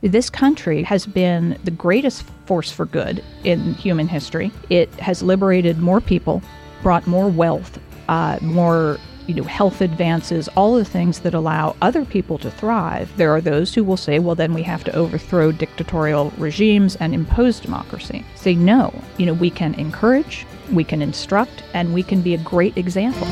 This country has been the greatest force for good in human history. It has liberated more people, brought more wealth, uh, more you know, health advances, all the things that allow other people to thrive. There are those who will say, well, then we have to overthrow dictatorial regimes and impose democracy. Say, no, you know, we can encourage, we can instruct, and we can be a great example.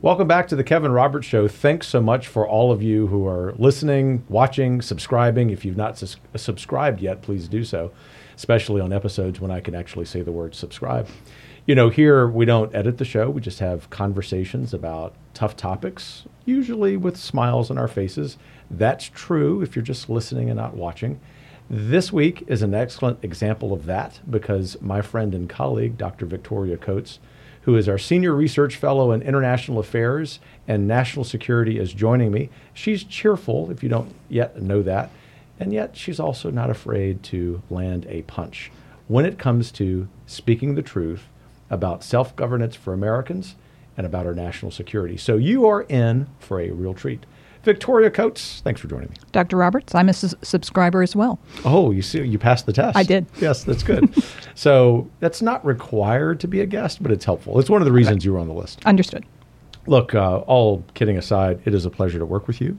Welcome back to the Kevin Roberts Show. Thanks so much for all of you who are listening, watching, subscribing. If you've not sus- subscribed yet, please do so especially on episodes when I can actually say the word subscribe. You know, here we don't edit the show, we just have conversations about tough topics, usually with smiles on our faces. That's true if you're just listening and not watching. This week is an excellent example of that because my friend and colleague, Dr. Victoria Coates, who is our Senior Research Fellow in International Affairs and National Security, is joining me. She's cheerful, if you don't yet know that. And yet, she's also not afraid to land a punch when it comes to speaking the truth about self governance for Americans and about our national security. So, you are in for a real treat. Victoria Coates, thanks for joining me. Dr. Roberts, I'm a su- subscriber as well. Oh, you see, you passed the test. I did. Yes, that's good. so, that's not required to be a guest, but it's helpful. It's one of the reasons you were on the list. Understood. Look, uh, all kidding aside, it is a pleasure to work with you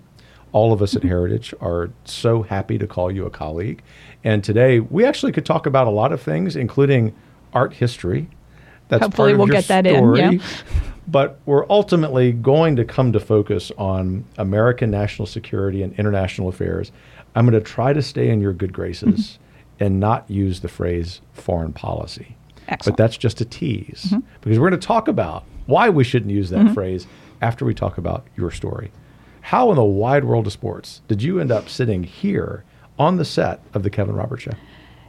all of us at Heritage are so happy to call you a colleague. And today we actually could talk about a lot of things, including art history. That's Hopefully, we'll get that in. Yeah. But we're ultimately going to come to focus on American national security and international affairs. I'm going to try to stay in your good graces mm-hmm. and not use the phrase foreign policy. Excellent. But that's just a tease mm-hmm. because we're going to talk about why we shouldn't use that mm-hmm. phrase after we talk about your story. How in the wide world of sports did you end up sitting here on the set of the Kevin Roberts Show?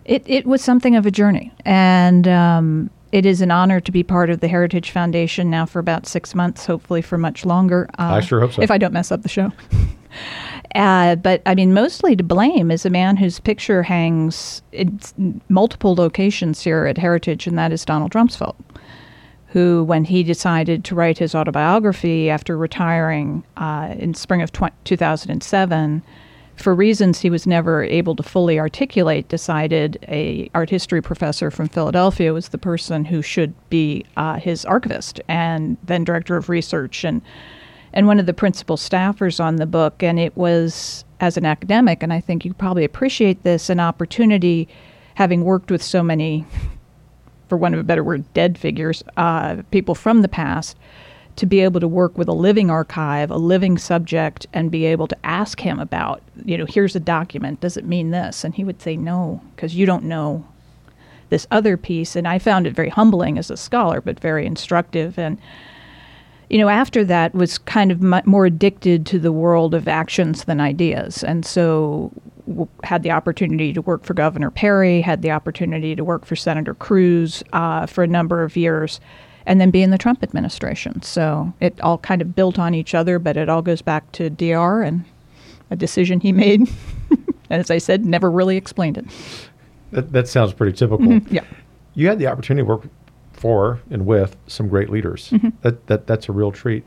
It, it was something of a journey. And um, it is an honor to be part of the Heritage Foundation now for about six months, hopefully for much longer. Uh, I sure hope so. If I don't mess up the show. uh, but I mean, mostly to blame is a man whose picture hangs in multiple locations here at Heritage, and that is Donald Rumsfeld who, when he decided to write his autobiography after retiring uh, in spring of tw- 2007, for reasons he was never able to fully articulate, decided a art history professor from Philadelphia was the person who should be uh, his archivist and then director of research and and one of the principal staffers on the book. And it was as an academic, and I think you probably appreciate this, an opportunity, having worked with so many for want of a better word, dead figures, uh, people from the past, to be able to work with a living archive, a living subject, and be able to ask him about, you know, here's a document, does it mean this? And he would say, no, because you don't know this other piece. And I found it very humbling as a scholar, but very instructive. And, you know, after that was kind of more addicted to the world of actions than ideas. And so had the opportunity to work for Governor Perry, had the opportunity to work for Senator Cruz uh, for a number of years, and then be in the Trump administration. So it all kind of built on each other, but it all goes back to DR and a decision he made. and as I said, never really explained it. That, that sounds pretty typical. Mm-hmm. Yeah. You had the opportunity to work for and with some great leaders. Mm-hmm. That, that, that's a real treat.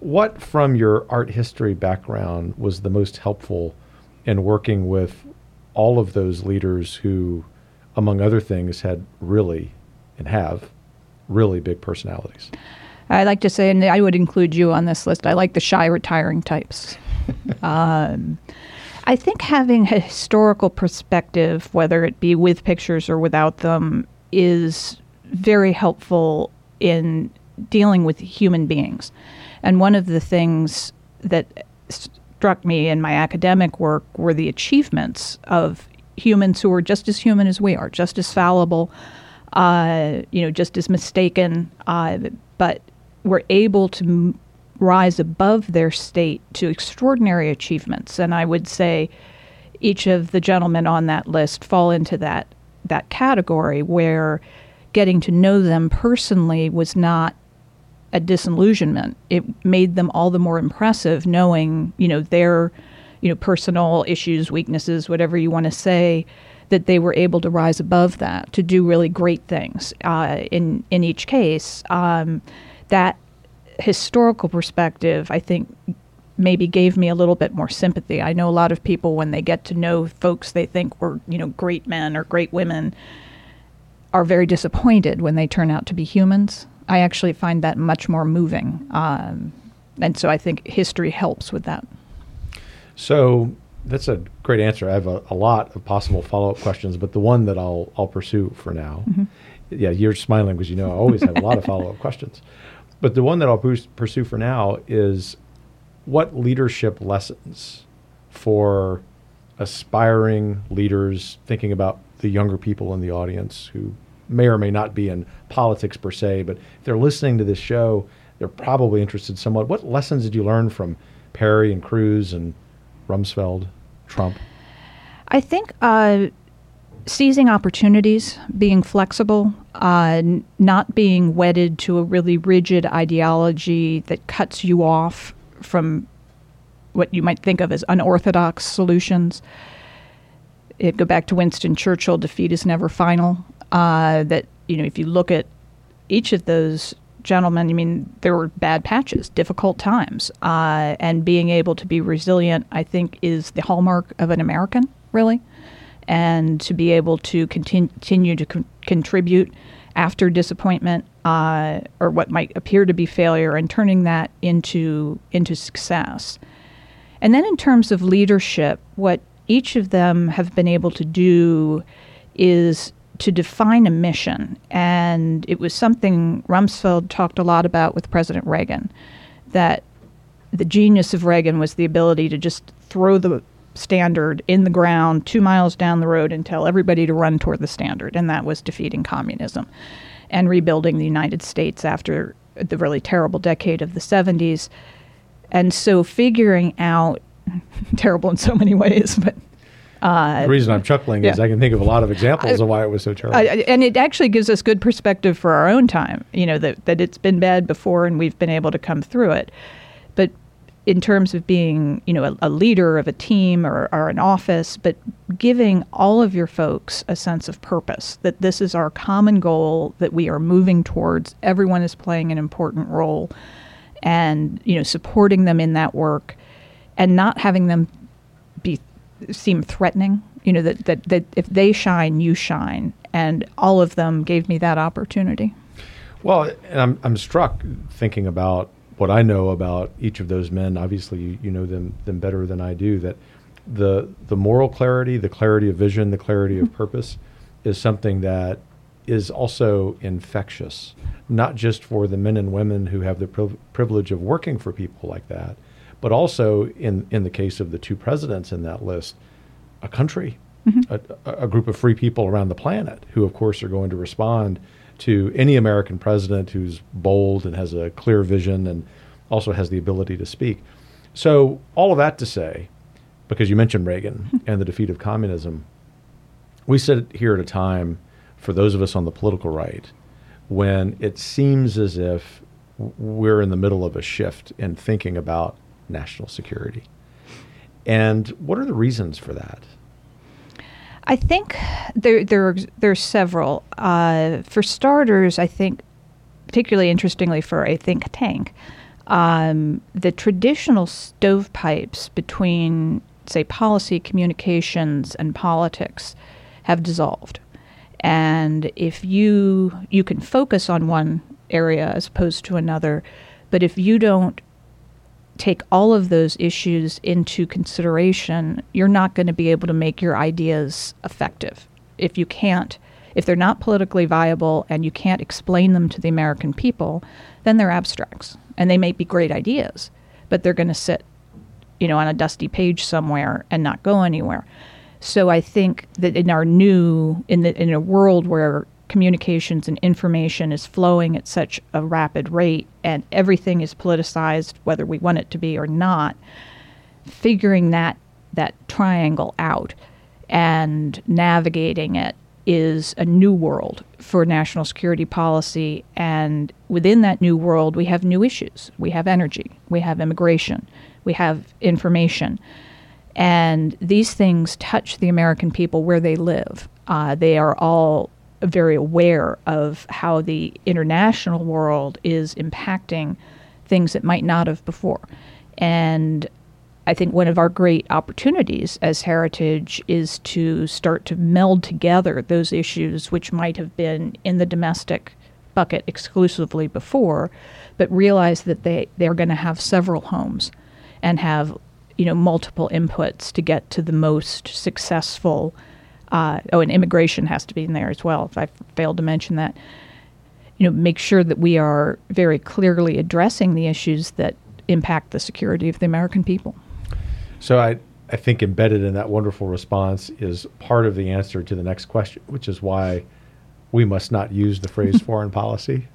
What from your art history background was the most helpful – in working with all of those leaders who, among other things, had really and have really big personalities. I like to say, and I would include you on this list, I like the shy retiring types. um, I think having a historical perspective, whether it be with pictures or without them, is very helpful in dealing with human beings. And one of the things that struck me in my academic work were the achievements of humans who are just as human as we are, just as fallible, uh, you know, just as mistaken, uh, but were able to m- rise above their state to extraordinary achievements. And I would say each of the gentlemen on that list fall into that that category where getting to know them personally was not a disillusionment. It made them all the more impressive knowing, you know, their, you know, personal issues, weaknesses, whatever you want to say, that they were able to rise above that to do really great things. Uh, in in each case, um, that historical perspective, I think maybe gave me a little bit more sympathy. I know a lot of people when they get to know folks they think were, you know, great men or great women are very disappointed when they turn out to be humans. I actually find that much more moving. Um, and so I think history helps with that. So that's a great answer. I have a, a lot of possible follow up questions, but the one that I'll, I'll pursue for now. Mm-hmm. Yeah, you're smiling because you know I always have a lot of follow up questions. But the one that I'll pursue for now is what leadership lessons for aspiring leaders thinking about the younger people in the audience who may or may not be in politics per se, but if they're listening to this show, they're probably interested somewhat. What lessons did you learn from Perry and Cruz and Rumsfeld, Trump? I think uh, seizing opportunities, being flexible, uh, not being wedded to a really rigid ideology that cuts you off from what you might think of as unorthodox solutions. It go back to Winston Churchill: "Defeat is never final." Uh, that you know, if you look at each of those gentlemen, I mean, there were bad patches, difficult times, uh, and being able to be resilient, I think, is the hallmark of an American, really, and to be able to continue, to con- contribute after disappointment uh, or what might appear to be failure, and turning that into into success. And then, in terms of leadership, what each of them have been able to do is to define a mission. And it was something Rumsfeld talked a lot about with President Reagan that the genius of Reagan was the ability to just throw the standard in the ground two miles down the road and tell everybody to run toward the standard. And that was defeating communism and rebuilding the United States after the really terrible decade of the 70s. And so figuring out, terrible in so many ways, but uh, the reason I'm chuckling yeah. is I can think of a lot of examples I, of why it was so terrible. I, and it actually gives us good perspective for our own time, you know, that, that it's been bad before and we've been able to come through it. But in terms of being, you know, a, a leader of a team or, or an office, but giving all of your folks a sense of purpose, that this is our common goal, that we are moving towards, everyone is playing an important role, and, you know, supporting them in that work and not having them seem threatening. You know that, that that if they shine, you shine, and all of them gave me that opportunity. Well, I'm I'm struck thinking about what I know about each of those men. Obviously, you, you know them them better than I do. That the the moral clarity, the clarity of vision, the clarity of mm-hmm. purpose, is something that is also infectious, not just for the men and women who have the privilege of working for people like that, but also in in the case of the two presidents in that list, a country, mm-hmm. a, a, group of free people around the planet who, of course, are going to respond to any American president who's bold and has a clear vision and also has the ability to speak. So all of that to say, because you mentioned Reagan mm-hmm. and the defeat of communism, we sit here at a time for those of us on the political right when it seems as if we're in the middle of a shift in thinking about national security. And what are the reasons for that? I think there there there are several. Uh, for starters, I think particularly interestingly for a think tank, um, the traditional stovepipes between say policy, communications, and politics have dissolved. And if you you can focus on one area as opposed to another, but if you don't take all of those issues into consideration, you're not going to be able to make your ideas effective. If you can't, if they're not politically viable and you can't explain them to the American people, then they're abstracts. And they may be great ideas, but they're going to sit, you know, on a dusty page somewhere and not go anywhere. So I think that in our new in the in a world where communications and information is flowing at such a rapid rate and everything is politicized whether we want it to be or not figuring that that triangle out and navigating it is a new world for national security policy. And within that new world we have new issues. We have energy. We have immigration. We have information. And these things touch the american people where they live. Uh, they are all very aware of how the international world is impacting things that might not have before. And I think one of our great opportunities as Heritage is to start to meld together those issues which might have been in the domestic bucket exclusively before, but realize that they, they're going to have several homes and have you know multiple inputs to get to the most successful. Uh, oh, and immigration has to be in there as well. If I failed to mention that, you know, make sure that we are very clearly addressing the issues that impact the security of the American people. So I, I think embedded in that wonderful response is part of the answer to the next question, which is why we must not use the phrase foreign policy.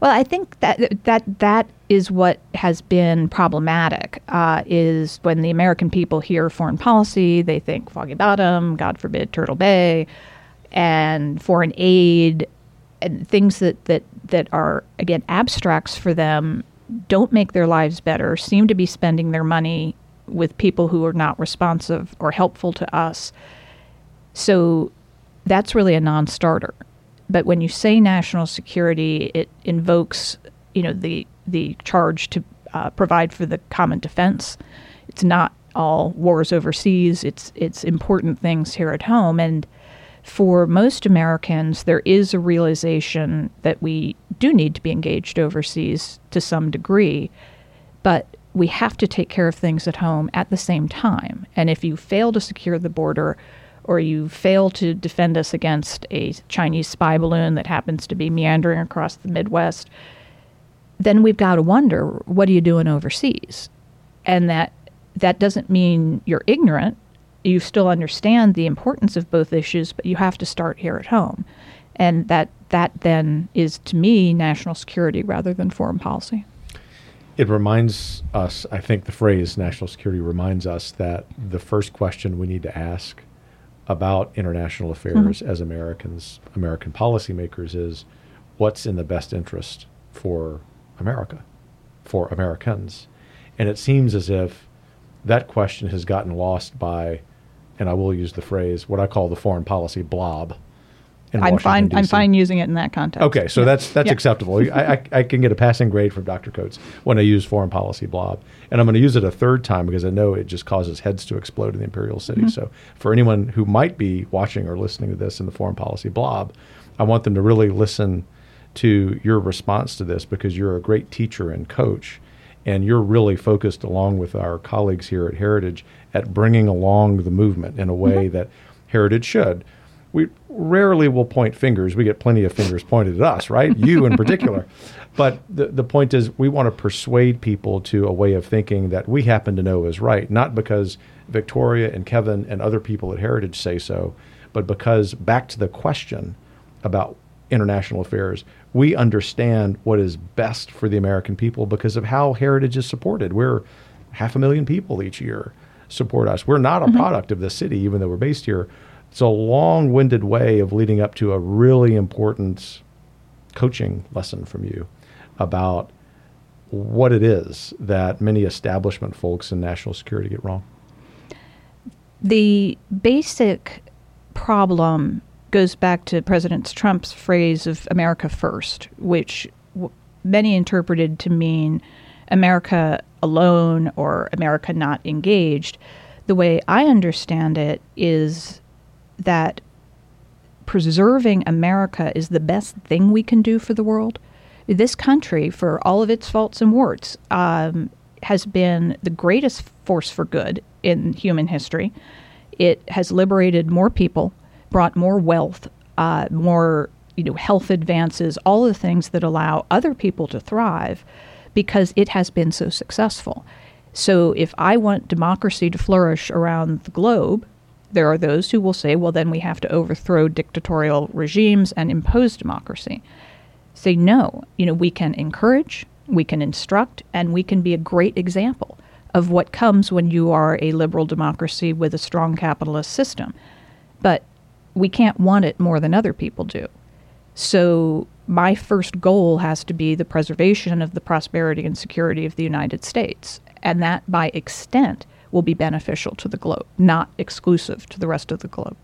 Well, I think that that that is what has been problematic. Uh, is when the American people hear foreign policy, they think Foggy Bottom, God forbid, Turtle Bay, and foreign aid, and things that that that are again abstracts for them don't make their lives better. Seem to be spending their money with people who are not responsive or helpful to us. So that's really a non starter. But when you say national security, it invokes, you know, the the charge to uh, provide for the common defense. It's not all wars overseas. It's it's important things here at home. And for most Americans, there is a realization that we do need to be engaged overseas to some degree. But we have to take care of things at home at the same time. And if you fail to secure the border, or you fail to defend us against a Chinese spy balloon that happens to be meandering across the Midwest, then we've got to wonder what are you doing overseas? And that that doesn't mean you're ignorant. You still understand the importance of both issues, but you have to start here at home. And that that then is to me national security rather than foreign policy it reminds us, I think the phrase national security reminds us that the first question we need to ask about international affairs mm-hmm. as Americans, American policymakers, is what's in the best interest for America, for Americans. And it seems as if that question has gotten lost by, and I will use the phrase, what I call the foreign policy blob I'm Washington, fine. DC. I'm fine using it in that context. Okay, so yeah. that's that's yeah. acceptable. I, I, I, can get a passing grade from Dr. Coates when I use foreign policy blob, and I'm going to use it a third time because I know it just causes heads to explode in the imperial city. Mm-hmm. So for anyone who might be watching or listening to this in the foreign policy blob, I want them to really listen to your response to this because you're a great teacher and coach, and you're really focused along with our colleagues here at Heritage at bringing along the movement in a way mm-hmm. that Heritage should we rarely will point fingers. We get plenty of fingers pointed at us, right? You in particular. But the, the point is, we want to persuade people to a way of thinking that we happen to know is right, not because Victoria and Kevin and other people at Heritage say so, but because back to the question about international affairs, we understand what is best for the American people because of how Heritage is supported. We're half a million people each year support us. We're not a mm-hmm. product of the city, even though we're based here it's a long winded way of leading up to a really important coaching lesson from you about what it is that many establishment folks in national security get wrong. The basic problem goes back to President Trump's phrase of America first, which w- many interpreted to mean America alone or America not engaged. The way I understand it is that preserving America is the best thing we can do for the world. This country, for all of its faults and warts, um, has been the greatest force for good in human history. It has liberated more people, brought more wealth, uh, more you know health advances, all the things that allow other people to thrive, because it has been so successful. So if I want democracy to flourish around the globe, there are those who will say, well, then we have to overthrow dictatorial regimes and impose democracy. Say, no, you know, we can encourage, we can instruct, and we can be a great example of what comes when you are a liberal democracy with a strong capitalist system. But we can't want it more than other people do. So, my first goal has to be the preservation of the prosperity and security of the United States. And that, by extent, will be beneficial to the globe, not exclusive to the rest of the globe.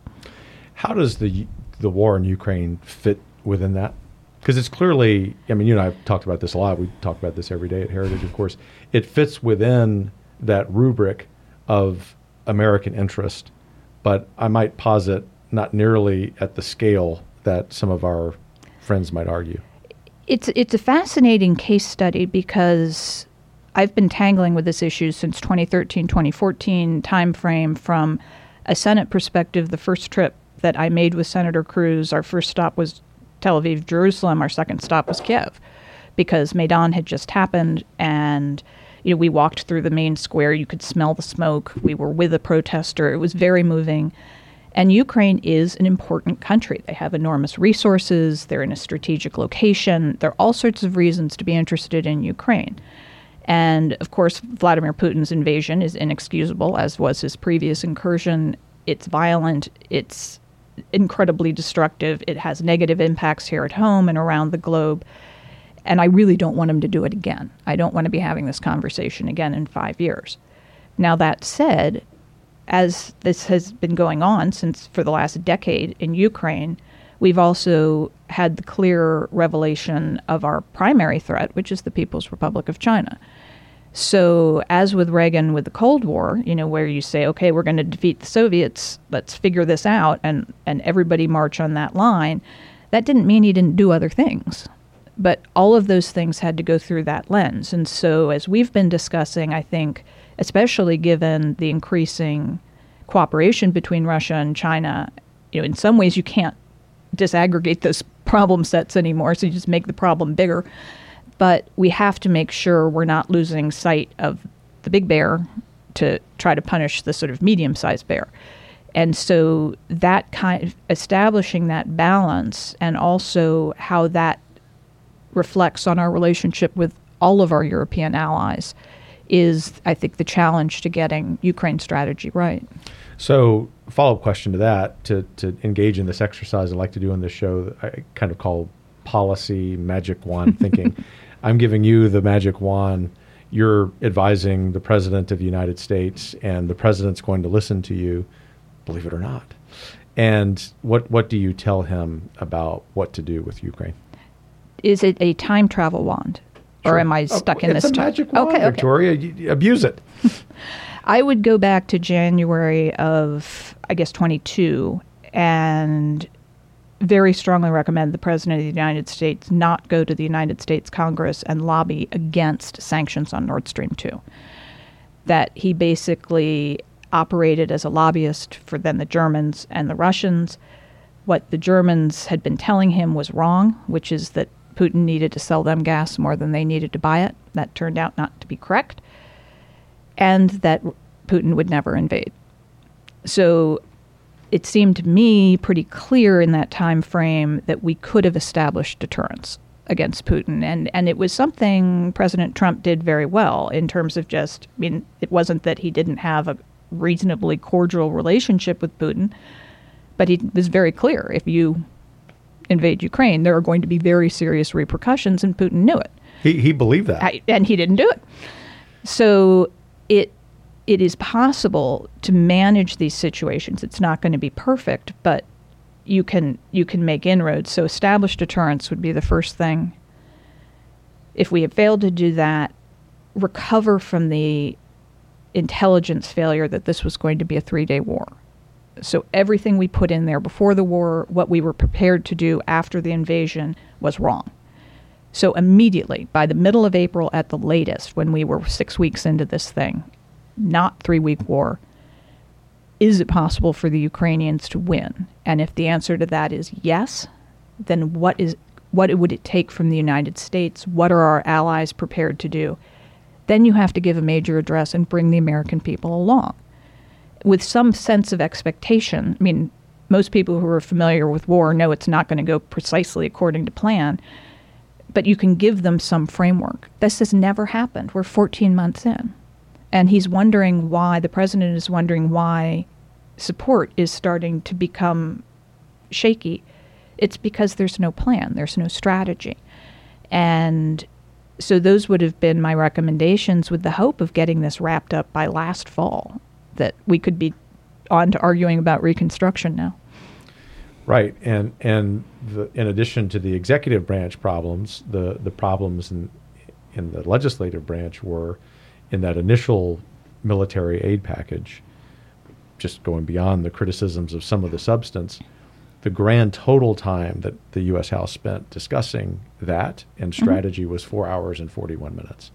How does the the war in Ukraine fit within that? because it's clearly. I mean, you and I have talked about this a lot. We talk about this every day at Heritage, of course. It fits within that rubric of American interest, but I might posit not nearly at the scale that some of our friends might argue. It's it's a fascinating case study because I've been tangling with this issue since 2013, 2014 timeframe from a Senate perspective. The first trip that I made with Senator Cruz, our first stop was Tel Aviv, Jerusalem. Our second stop was Kiev because Maidan had just happened and you know, we walked through the main square. You could smell the smoke. We were with a protester. It was very moving. And Ukraine is an important country. They have enormous resources. They're in a strategic location. There are all sorts of reasons to be interested in Ukraine. And of course, Vladimir Putin's invasion is inexcusable, as was his previous incursion. It's violent, it's incredibly destructive, it has negative impacts here at home and around the globe. And I really don't want him to do it again. I don't want to be having this conversation again in five years. Now, that said, as this has been going on since for the last decade in Ukraine, we've also had the clear revelation of our primary threat, which is the People's Republic of China. So, as with Reagan with the Cold War, you know, where you say, okay, we're going to defeat the Soviets, let's figure this out, and, and everybody march on that line, that didn't mean he didn't do other things. But all of those things had to go through that lens. And so, as we've been discussing, I think, especially given the increasing cooperation between Russia and China, you know, in some ways you can't disaggregate those problem sets anymore, so you just make the problem bigger but we have to make sure we're not losing sight of the big bear to try to punish the sort of medium sized bear. And so that kind of establishing that balance and also how that reflects on our relationship with all of our European allies is, I think, the challenge to getting Ukraine strategy right. So, follow up question to that to, to engage in this exercise I like to do on this show, I kind of call policy magic wand thinking. I'm giving you the magic wand. You're advising the president of the United States, and the president's going to listen to you, believe it or not. And what what do you tell him about what to do with Ukraine? Is it a time travel wand, sure. or am I stuck oh, in this? It's a magic wand, okay, Victoria. Okay. abuse it. I would go back to January of I guess 22 and very strongly recommend the President of the United States not go to the United States Congress and lobby against sanctions on Nord Stream 2. That he basically operated as a lobbyist for then the Germans and the Russians. What the Germans had been telling him was wrong, which is that Putin needed to sell them gas more than they needed to buy it. That turned out not to be correct. And that Putin would never invade. So it seemed to me pretty clear in that time frame that we could have established deterrence against Putin. And, and it was something President Trump did very well in terms of just, I mean, it wasn't that he didn't have a reasonably cordial relationship with Putin, but he was very clear if you invade Ukraine, there are going to be very serious repercussions, and Putin knew it. He, he believed that. I, and he didn't do it. So it it is possible to manage these situations. It's not going to be perfect, but you can you can make inroads. So established deterrence would be the first thing. If we have failed to do that, recover from the intelligence failure that this was going to be a three-day war. So everything we put in there before the war, what we were prepared to do after the invasion was wrong. So immediately, by the middle of April at the latest, when we were six weeks into this thing, not three week war, is it possible for the Ukrainians to win? And if the answer to that is yes, then what is what would it take from the United States? What are our allies prepared to do? Then you have to give a major address and bring the American people along with some sense of expectation. I mean, most people who are familiar with war know it's not going to go precisely according to plan, but you can give them some framework. This has never happened. We're 14 months in. And he's wondering why, the president is wondering why support is starting to become shaky. It's because there's no plan, there's no strategy. And so those would have been my recommendations with the hope of getting this wrapped up by last fall, that we could be on to arguing about reconstruction now. Right, and and the, in addition to the executive branch problems, the the problems in in the legislative branch were in that initial military aid package, just going beyond the criticisms of some of the substance, the grand total time that the U.S. House spent discussing that and Mm-hmm. strategy was four hours and 41 minutes.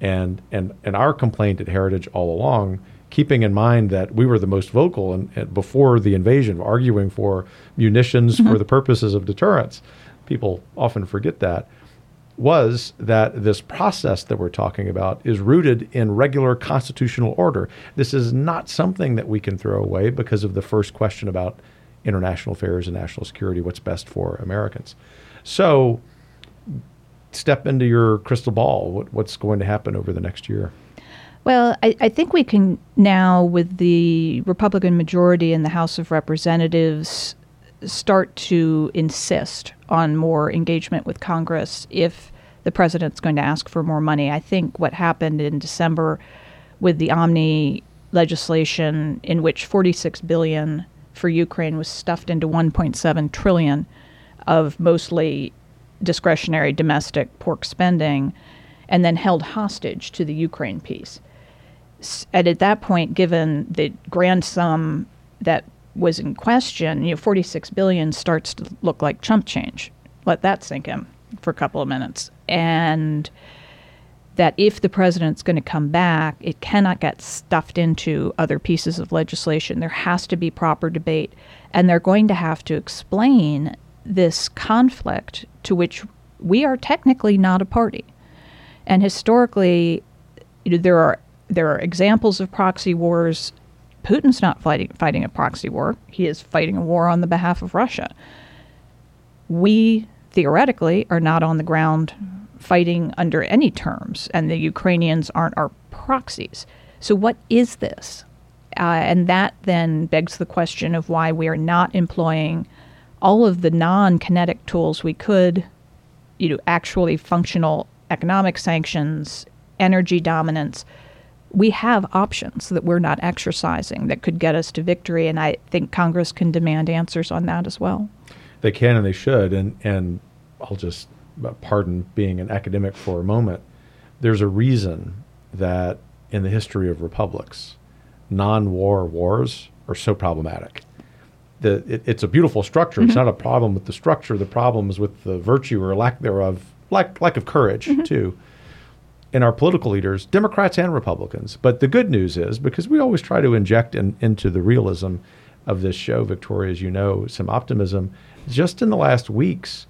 And, and, and our complaint at Heritage all along, keeping in mind that we were the most vocal and, and before the invasion, arguing for munitions for mm-hmm. the purposes of deterrence. People often forget that was that this process that we're talking about is rooted in regular constitutional order. This is not something that we can throw away because of the first question about international affairs and national security, what's best for Americans. So, step into your crystal ball. What, what's going to happen over the next year? Well, I, I think we can now, with the Republican majority in the House of Representatives, start to insist on more engagement with Congress if the president's going to ask for more money. I think what happened in December with the Omni legislation, in which 46 billion for Ukraine was stuffed into 1.7 trillion of mostly discretionary domestic pork spending, and then held hostage to the Ukraine piece and at that point, given the grand sum that was in question, you know, 46 billion starts to look like chump change. Let that sink in for a couple of minutes. And that if the president's going to come back, it cannot get stuffed into other pieces of legislation. There has to be proper debate. And they're going to have to explain this conflict to which we are technically not a party. And historically, you know, there are there are examples of proxy wars. Putin's not fighting fighting a proxy war. He is fighting a war on the behalf of Russia. We theoretically are not on the ground fighting under any terms, and the Ukrainians aren't our proxies. So, what is this? Uh, and that then begs the question of why we are not employing all of the non kinetic tools we could, you know, actually functional economic sanctions, energy dominance. We have options that we're not exercising that could get us to victory, and I think Congress can demand answers on that as well. They can and they should. And, and I'll just uh, pardon being an academic for a moment. There's a reason that in the history of republics, non war wars are so problematic. The, it, it's a beautiful structure. It's mm-hmm. not a problem with the structure. The problem is with the virtue or lack thereof, lack, lack of courage, mm-hmm. too in our political leaders, Democrats and Republicans. But the good news is, because we always try to inject in, into the realism of this show, Victoria, as you know, some optimism, just in the last weeks,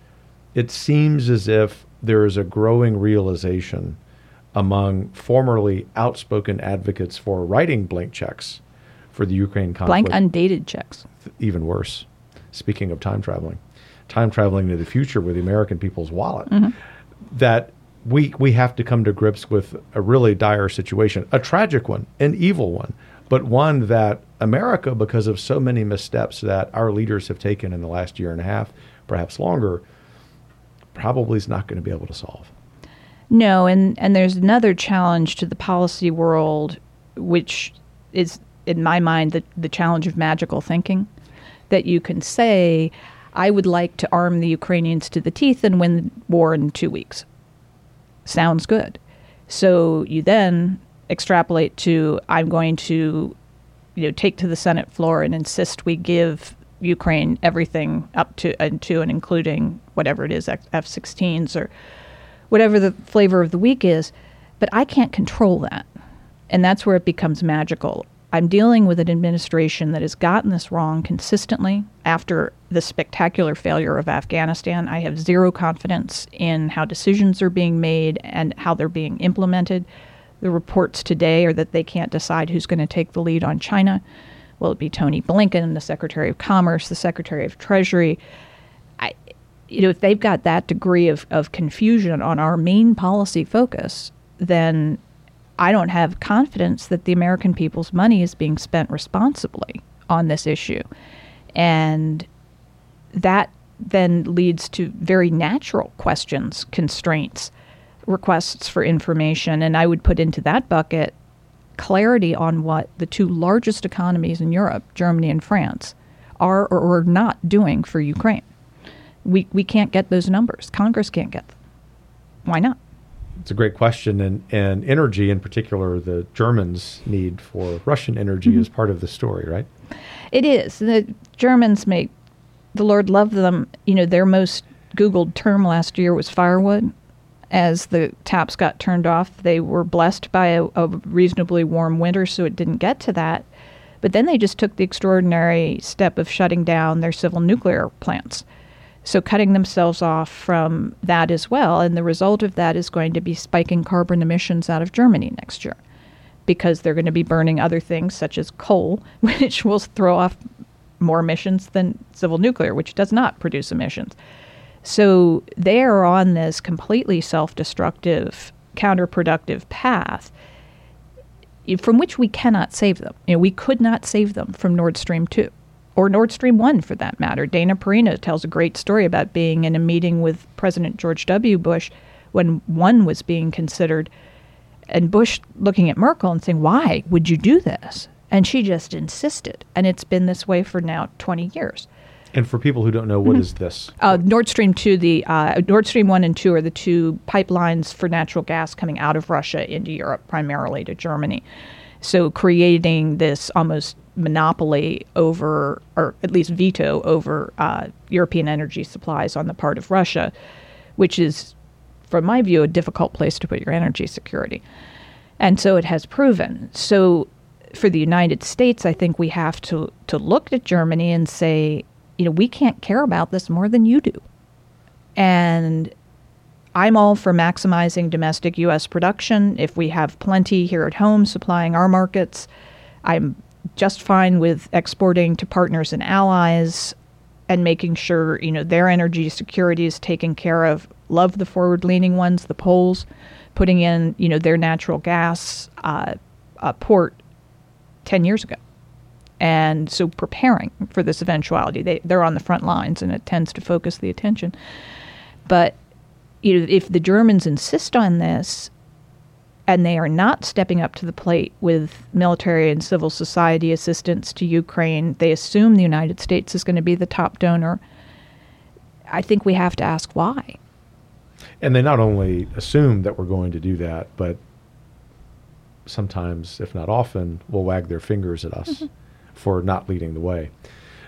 it seems as if there is a growing realization among formerly outspoken advocates for writing blank checks for the Ukraine conflict. Blank undated checks. Even worse. Speaking of time traveling, time traveling to the future with the American people's wallet, mm-hmm. that we we have to come to grips with a really dire situation, a tragic one, an evil one, but one that America, because of so many missteps that our leaders have taken in the last year and a half, perhaps longer, probably is not going to be able to solve. No, and, and there's another challenge to the policy world, which is, in my mind, the, the challenge of magical thinking. That you can say, I would like to arm the Ukrainians to the teeth and win the war in two weeks. Sounds good. So you then extrapolate to, I'm going to you know, take to the Senate floor and insist we give Ukraine everything up to and to and including whatever it is, F-16s or whatever the flavor of the week is, but I can't control that. And that's where it becomes magical. I'm dealing with an administration that has gotten this wrong consistently after the spectacular failure of Afghanistan. I have zero confidence in how decisions are being made and how they're being implemented. The reports today are that they can't decide who's going to take the lead on China. Will it be Tony Blinken, the Secretary of Commerce, the Secretary of Treasury? I, you know, if they've got that degree of, of confusion on our main policy focus, then I don't have confidence that the American people's money is being spent responsibly on this issue. And that then leads to very natural questions, constraints, requests for information. And I would put into that bucket clarity on what the two largest economies in Europe, Germany and France, are or are not doing for Ukraine. We, we can't get those numbers. Congress can't get them. Why not? It's a great question, and, and energy in particular, the Germans' need for Russian energy mm-hmm. is part of the story, right? It is. The Germans make the Lord love them. You know, their most Googled term last year was firewood. As the taps got turned off, they were blessed by a, a reasonably warm winter, so it didn't get to that. But then they just took the extraordinary step of shutting down their civil nuclear plants. So cutting themselves off from that as well. And the result of that is going to be spiking carbon emissions out of Germany next year because they're going to be burning other things such as coal, which will throw off more emissions than civil nuclear, which does not produce emissions. So they are on this completely self destructive, counterproductive path from which we cannot save them. You know, we could not save them from Nord Stream 2 or Nord Stream 1 for that matter. Dana Perino tells a great story about being in a meeting with President George W. Bush when one was being considered, and Bush looking at Merkel and saying, Why would you do this? And she just insisted. And it's been this way for now 20 years. And for people who don't know, what mm-hmm. is this? Uh, Nord Stream 2, the uh, Nord Stream 1 and 2 are the two pipelines for natural gas coming out of Russia into Europe, primarily to Germany. So creating this almost monopoly over, or at least veto over uh, European energy supplies on the part of Russia, which is, from my view, a difficult place to put your energy security. And so it has proven. So for the United States, I think we have to, to look at Germany and say, you know, we can't care about this more than you do. And I'm all for maximizing domestic U.S. production. If we have plenty here at home supplying our markets, I'm just fine with exporting to partners and allies and making sure you know their energy security is taken care of. Love the forward-leaning ones, the Poles, putting in you know their natural gas uh, uh, port ten years ago, and so preparing for this eventuality. They they're on the front lines, and it tends to focus the attention. But you know, if the Germans insist on this, and they are not stepping up to the plate with military and civil society assistance to Ukraine. They assume the United States is going to be the top donor. I think we have to ask why. And they not only assume that we're going to do that, but sometimes, if not often, will wag their fingers at us mm-hmm. for not leading the way.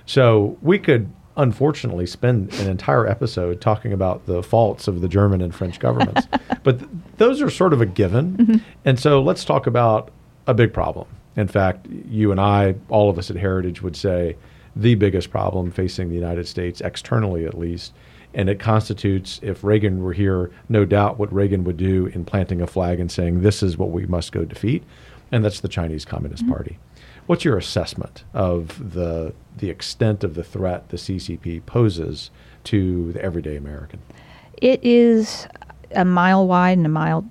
So we could unfortunately spend an entire episode talking about the faults of the German and French governments. but th- those are sort of a given. Mm-hmm. And so let's talk about a big problem. In fact, you and I, all of us at Heritage, would say the biggest problem facing the United States, externally at least. And it constitutes, if Reagan were here, no doubt what Reagan would do in planting a flag and saying, this is what we must go defeat. And that's the Chinese Communist mm-hmm. Party. What's your assessment of the the extent of the threat the CCP poses to the everyday American? It is a mile wide and a mile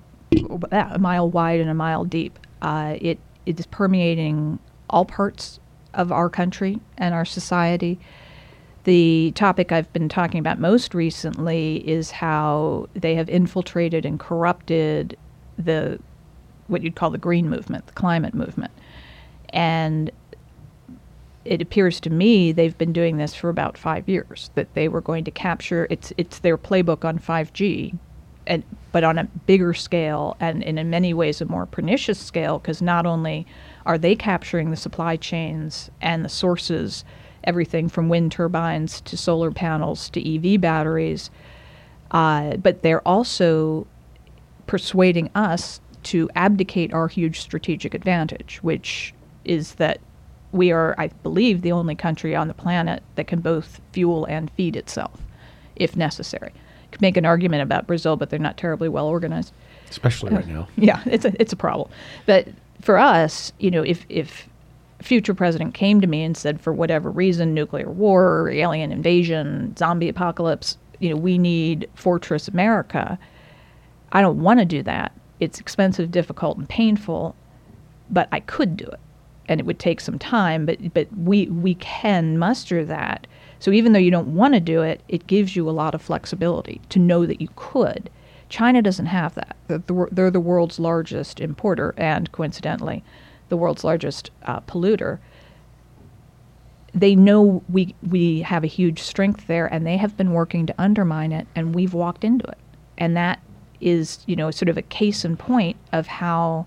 a mile wide and a mile deep. Uh, it it is permeating all parts of our country and our society. The topic I've been talking about most recently is how they have infiltrated and corrupted the what you'd call the green movement, the climate movement. And it appears to me they've been doing this for about five years. That they were going to capture it's it's their playbook on 5G, and but on a bigger scale and, and in many ways a more pernicious scale because not only are they capturing the supply chains and the sources, everything from wind turbines to solar panels to EV batteries, uh, but they're also persuading us to abdicate our huge strategic advantage, which is that we are, I believe, the only country on the planet that can both fuel and feed itself, if necessary. Could make an argument about Brazil, but they're not terribly well organized. Especially right uh, now. Yeah, it's a it's a problem. But for us, you know, if if future president came to me and said, for whatever reason, nuclear war, alien invasion, zombie apocalypse, you know, we need Fortress America. I don't want to do that. It's expensive, difficult, and painful, but I could do it and it would take some time, but but we we can muster that. So even though you don't want to do it, it gives you a lot of flexibility to know that you could. China doesn't have that. They're the, world's largest importer and coincidentally, the world's largest uh, polluter. they know we we have a huge strength there, and they have been working to undermine it, and we've walked into it, and that is you know sort of a case in point of how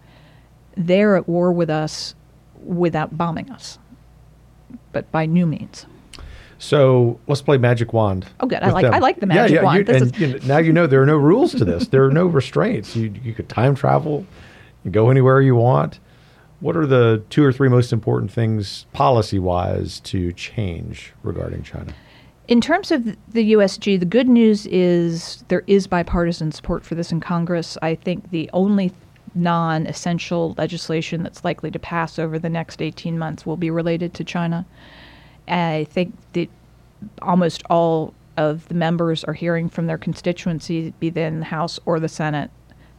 they're at war with us without bombing us, but by new means. So let's play magic wand. Oh, good. I like them. I like the magic yeah, wand. you- This and is- you know, now you know there are no rules to this. There are no restraints. You you could time travel, you go anywhere you want. What are the two or three most important things policy wise to change regarding China? In terms of the USG, the good news is there is bipartisan support for this in Congress. I think the only non essential legislation that's likely to pass over the next 18 months will be related to China. I think that almost all of the members are hearing from their constituency, be they in the House or the Senate,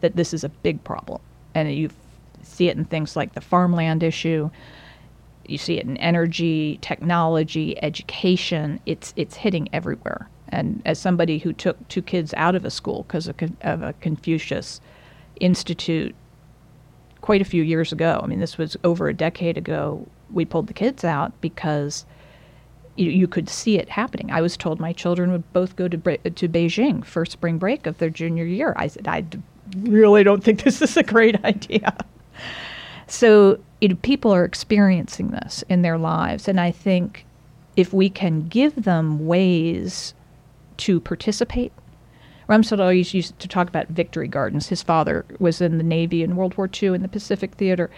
that this is a big problem. And you see it in things like the farmland issue. You see it in energy, technology, education. It's it's hitting everywhere. And as somebody who took two kids out of a school because of, of a Confucius Institute quite a few years ago, I mean, this was over a decade ago, we pulled the kids out because you, you could see it happening. I was told my children would both go to to Beijing for spring break of their junior year. I said, I really don't think this is a great idea. So you know, people are experiencing this in their lives, and I think if we can give them ways to participate. Rumsfeld always used to talk about victory gardens. His father was in the Navy in World War II in the Pacific Theater,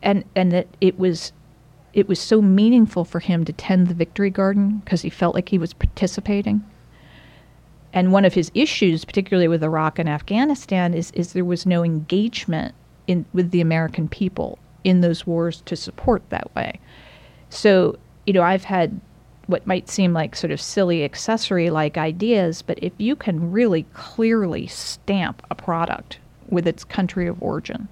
and and that it was it was so meaningful for him to tend the victory garden because he felt like he was participating. And one of his issues, particularly with Iraq and Afghanistan, is is there was no engagement in with the American people in those wars to support that way. So, you know, I've had what might seem like sort of silly accessory like ideas, but if you can really clearly stamp a product with its country of origin,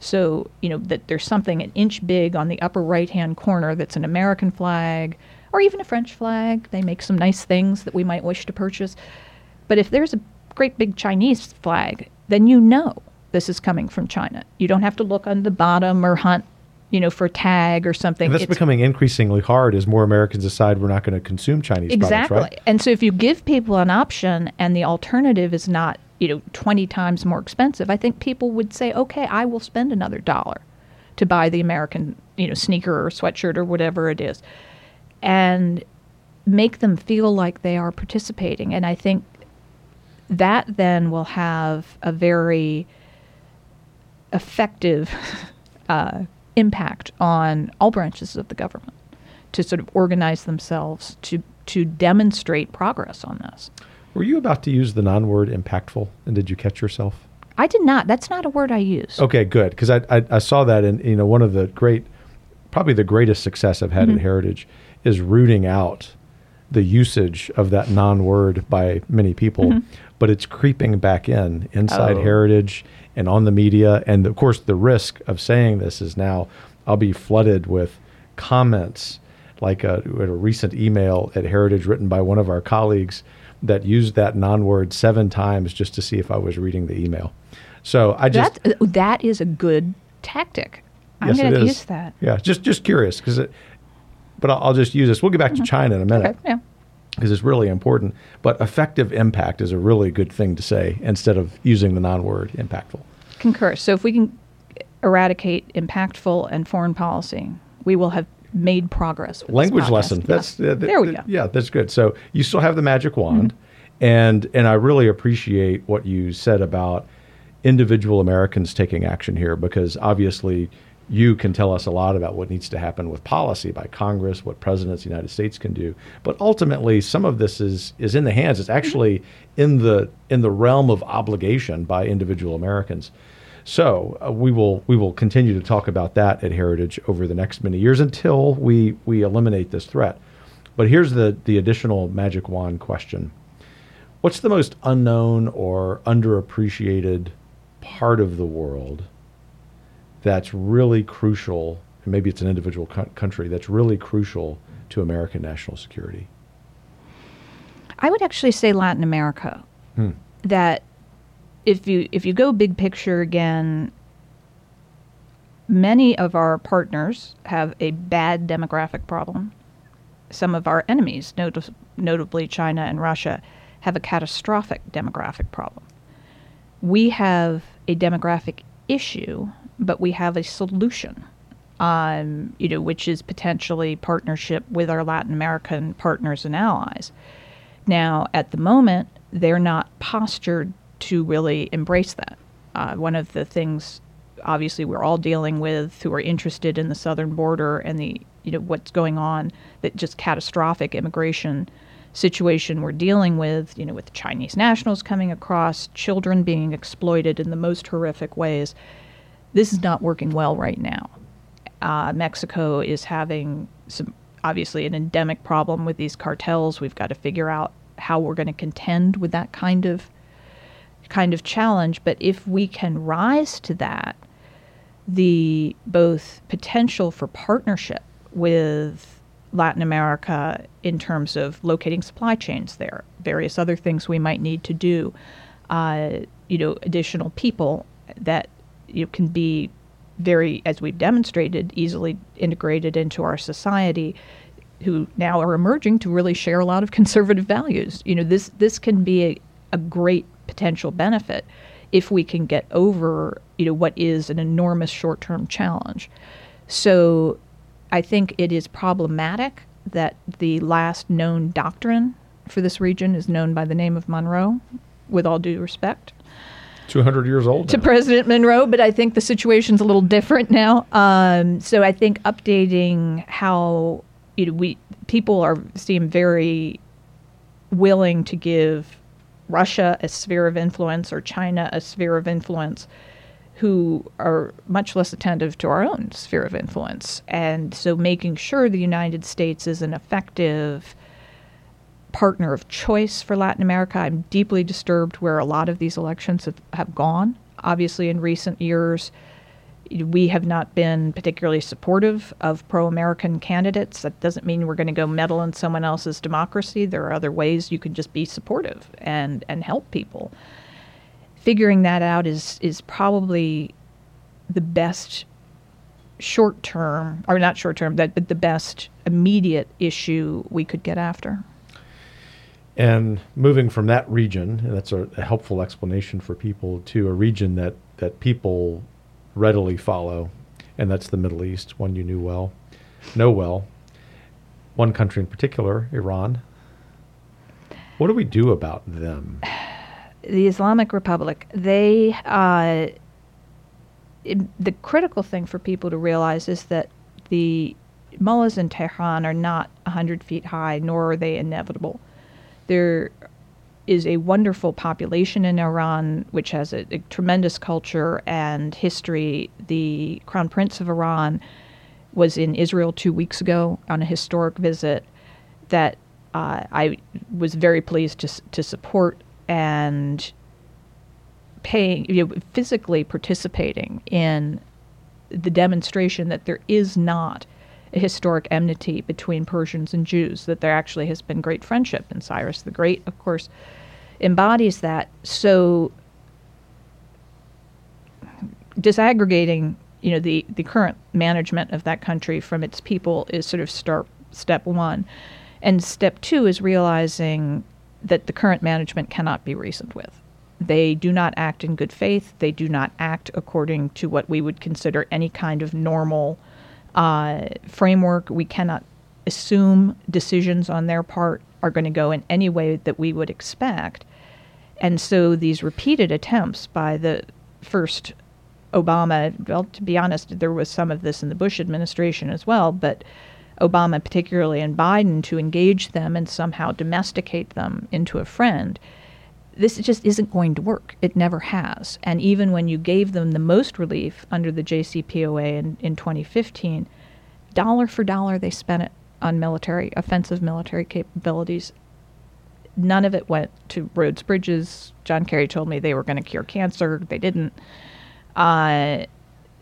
so, you know, that there's something an inch big on the upper right hand corner that's an American flag or even a French flag. They make some nice things that we might wish to purchase. But if there's a great big Chinese flag, then you know this is coming from China. You don't have to look on the bottom or hunt, you know, for a tag or something. And that's It's- becoming increasingly hard as more Americans decide we're not going to consume Chinese exactly. products, right? And so if you give people an option and the alternative is not, you know, 20 times more expensive, I think people would say, "Okay, I will spend another dollar to buy the American, you know, sneaker or sweatshirt or whatever it is." And make them feel like they are participating. And I think that then will have a very effective uh, impact on all branches of the government to sort of organize themselves to to demonstrate progress on this. Were you about to use the non-word impactful, and did you catch yourself? I did not. That's not a word I use. Okay, good, because I, I I saw that, and you know, one of the great, probably the greatest success I've had Mm-hmm. at Heritage is rooting out the usage of that non-word by many people, but it's creeping back in inside Mm-hmm. Oh. Heritage and on the media, and of course, the risk of saying this is now I'll be flooded with comments like a, a recent email at Heritage written by one of our colleagues that used that non-word seven times just to see if I was reading the email. So I just that uh, that is a good tactic. I'm Yes, going to use that. Yeah, just just curious because it. But I'll, I'll just use this. We'll get back to China in a minute Mm-hmm. Okay. Yeah. because it's really important. But effective impact is a really good thing to say instead of using the non-word impactful. Concur. So if we can eradicate impactful and foreign policy, we will have made progress. Language lesson. Yeah. That's uh, th- there we go. Yeah, that's good. So you still have the magic Mm-hmm. wand, and and I really appreciate what you said about individual Americans taking action here because obviously you can tell us a lot about what needs to happen with policy by Congress, what presidents of the United States can do. But ultimately, some of this is is in the hands. It's actually in the in the realm of obligation by individual Americans. So uh, we will we will continue to talk about that at Heritage over the next many years until we we eliminate this threat. But here's the the additional magic wand question: What's the most unknown or underappreciated part of the world that's really crucial? And maybe it's an individual co- country that's really crucial to American national security. I would actually say Latin America. Hmm. That if you if you go big picture again, many of our partners have a bad demographic problem. some of our enemies, not- notably China and Russia, have a catastrophic demographic problem. We have a demographic issue, but we have a solution, um, you know, which is potentially partnership with our Latin American partners and allies. Now, at the moment, they're not postured to really embrace that. Uh, one of the things, obviously, we're all dealing with who are interested in the southern border and the you know what's going on, that just catastrophic immigration situation we're dealing with, you know, with Chinese nationals coming across, children being exploited in the most horrific ways. This is not working well right now. Uh, Mexico is having some obviously an endemic problem with these cartels. We've got to figure out how we're going to contend with that kind of kind of challenge. But if we can rise to that, the both potential for partnership with Latin America in terms of locating supply chains there, various other things we might need to do, uh, you know, additional people that you know, can be very, as we've demonstrated, easily integrated into our society, who now are emerging to really share a lot of conservative values. You know, this this can be a, a great potential benefit if we can get over, you know, what is an enormous short-term challenge. So I think it is problematic that the last known doctrine for this region is known by the name of Monroe, with all due respect. 200 years old to now. President Monroe, but I think the situation's a little different now. Um, so I think updating how you know we people are seem very willing to give Russia a sphere of influence or China a sphere of influence who are much less attentive to our own sphere of influence. And so making sure the United States is an effective partner of choice for Latin America. I'm deeply disturbed where a lot of these elections have, have gone. Obviously, in recent years, we have not been particularly supportive of pro American candidates. That doesn't mean we're going to go meddle in someone else's democracy. There are other ways you can just be supportive and, and help people. Figuring that out is, is probably the best short term, or not short term, that but the best immediate issue we could get after. And moving from that region, and that's a, a, helpful explanation for people, to a region that, that people readily follow, and that's the Middle East, one you knew well, know well. One country in particular, Iran. What do we do about them? The Islamic Republic, they, uh, it, the critical thing for people to realize is that the mullahs in Tehran are not 100 feet high, nor are they inevitable there is a wonderful population in Iran, which has a, a, tremendous culture and history. The Crown Prince of Iran was in Israel two weeks ago on a historic visit that uh, I was very pleased to, to support and paying, you know, physically participating in the demonstration that there is not a historic enmity between Persians and Jews, that there actually has been great friendship. And Cyrus the Great, of course, embodies that. So disaggregating, you know, the, the current management of that country from its people is sort of start, step one. And step two is realizing that the current management cannot be reasoned with. They do not act in good faith. They do not act according to what we would consider any kind of normal uh, framework. We cannot assume decisions on their part are going to go in any way that we would expect. And so these repeated attempts by the first Obama, well, to be honest, there was some of this in the Bush administration as well, but Obama, particularly, and Biden to engage them and somehow domesticate them into a friend this just isn't going to work. It never has. And even when you gave them the most relief under the JCPOA in, in 2015, dollar for dollar they spent it on military, offensive military capabilities. None of it went to roads, bridges. John Kerry told me they were going to cure cancer. They didn't. Uh,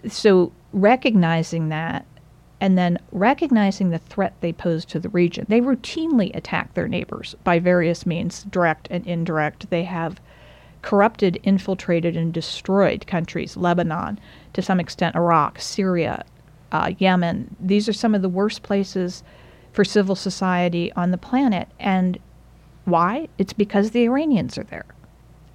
so recognizing that and then recognizing the threat they pose to the region. They routinely attack their neighbors by various means, direct and indirect. They have corrupted, infiltrated, and destroyed countries Lebanon, to some extent, Iraq, Syria, uh, Yemen. These are some of the worst places for civil society on the planet. And why? It's because the Iranians are there.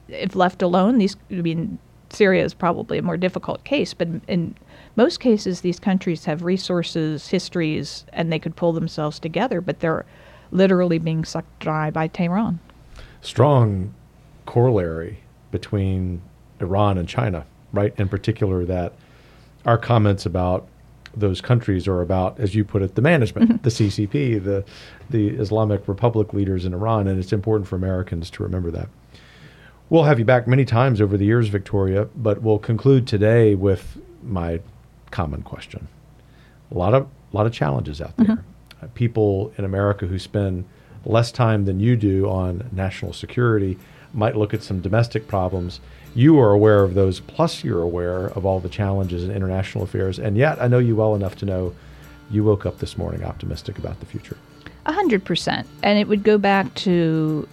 If left alone, these, I mean, Syria is probably a more difficult case, but in most cases, these countries have resources, histories, and they could pull themselves together, but they're literally being sucked dry by Tehran. Strong corollary between Iran and China, right? In particular, that our comments about those countries are about, as you put it, the management, mm-hmm. the CCP, the the Islamic Republic leaders in Iran, and it's important for Americans to remember that. We'll have you back many times over the years, Victoria, but we'll conclude today with my common question. A lot of a lot of challenges out there. Mm-hmm. Uh, people in America who spend less time than you do on national security might look at some domestic problems you are aware of those, plus you're aware of all the challenges in international affairs. And yet, I know you well enough to know you woke up this morning optimistic about the future. A hundred percent. And it would go back to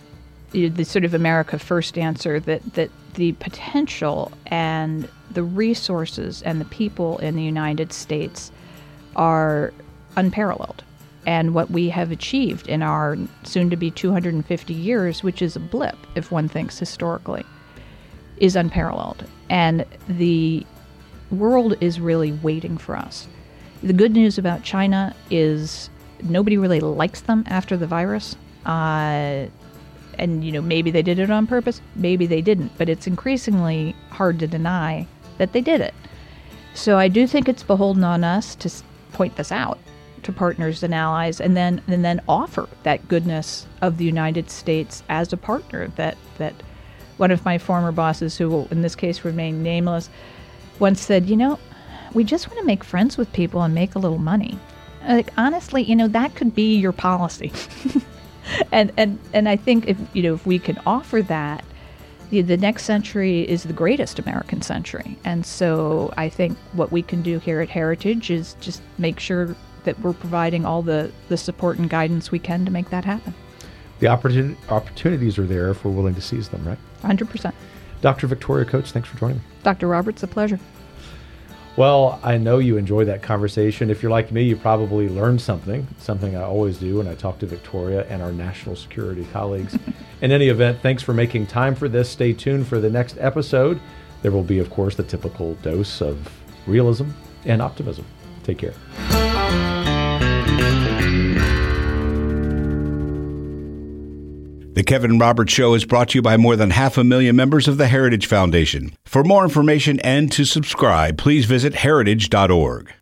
the sort of America First answer that, that the potential and the resources and the people in the United States are unparalleled. And what we have achieved in our soon to be 250 years, which is a blip if one thinks historically is unparalleled. And the world is really waiting for us. The good news about China is nobody really likes them after the virus. Uh, and, you know, maybe they did it on purpose, maybe they didn't, but it's increasingly hard to deny that they did it. So I do think it's beholden on us to point this out to partners and allies and then and then offer that goodness of the United States as a partner that that one of my former bosses, who will in this case remain nameless, once said, You know, we just want to make friends with people and make a little money. Like, honestly, you know, that could be your policy. and, and, and I think if, you know, if we can offer that, the, the next century is the greatest American century. And so I think what we can do here at Heritage is just make sure that we're providing all the, the support and guidance we can to make that happen the opportun- opportunities are there if we're willing to seize them, right? 100%. Dr. Victoria Coates, thanks for joining me. Dr. Roberts, a pleasure. Well, I know you enjoyed that conversation. If you're like me, you probably learned something, something I always do when I talk to Victoria and our national security colleagues. In any event, thanks for making time for this. Stay tuned for the next episode. There will be, of course, the typical dose of realism and optimism. Take care. The Kevin Roberts Show is brought to you by more than half a million members of the Heritage Foundation. For more information and to subscribe, please visit heritage.org.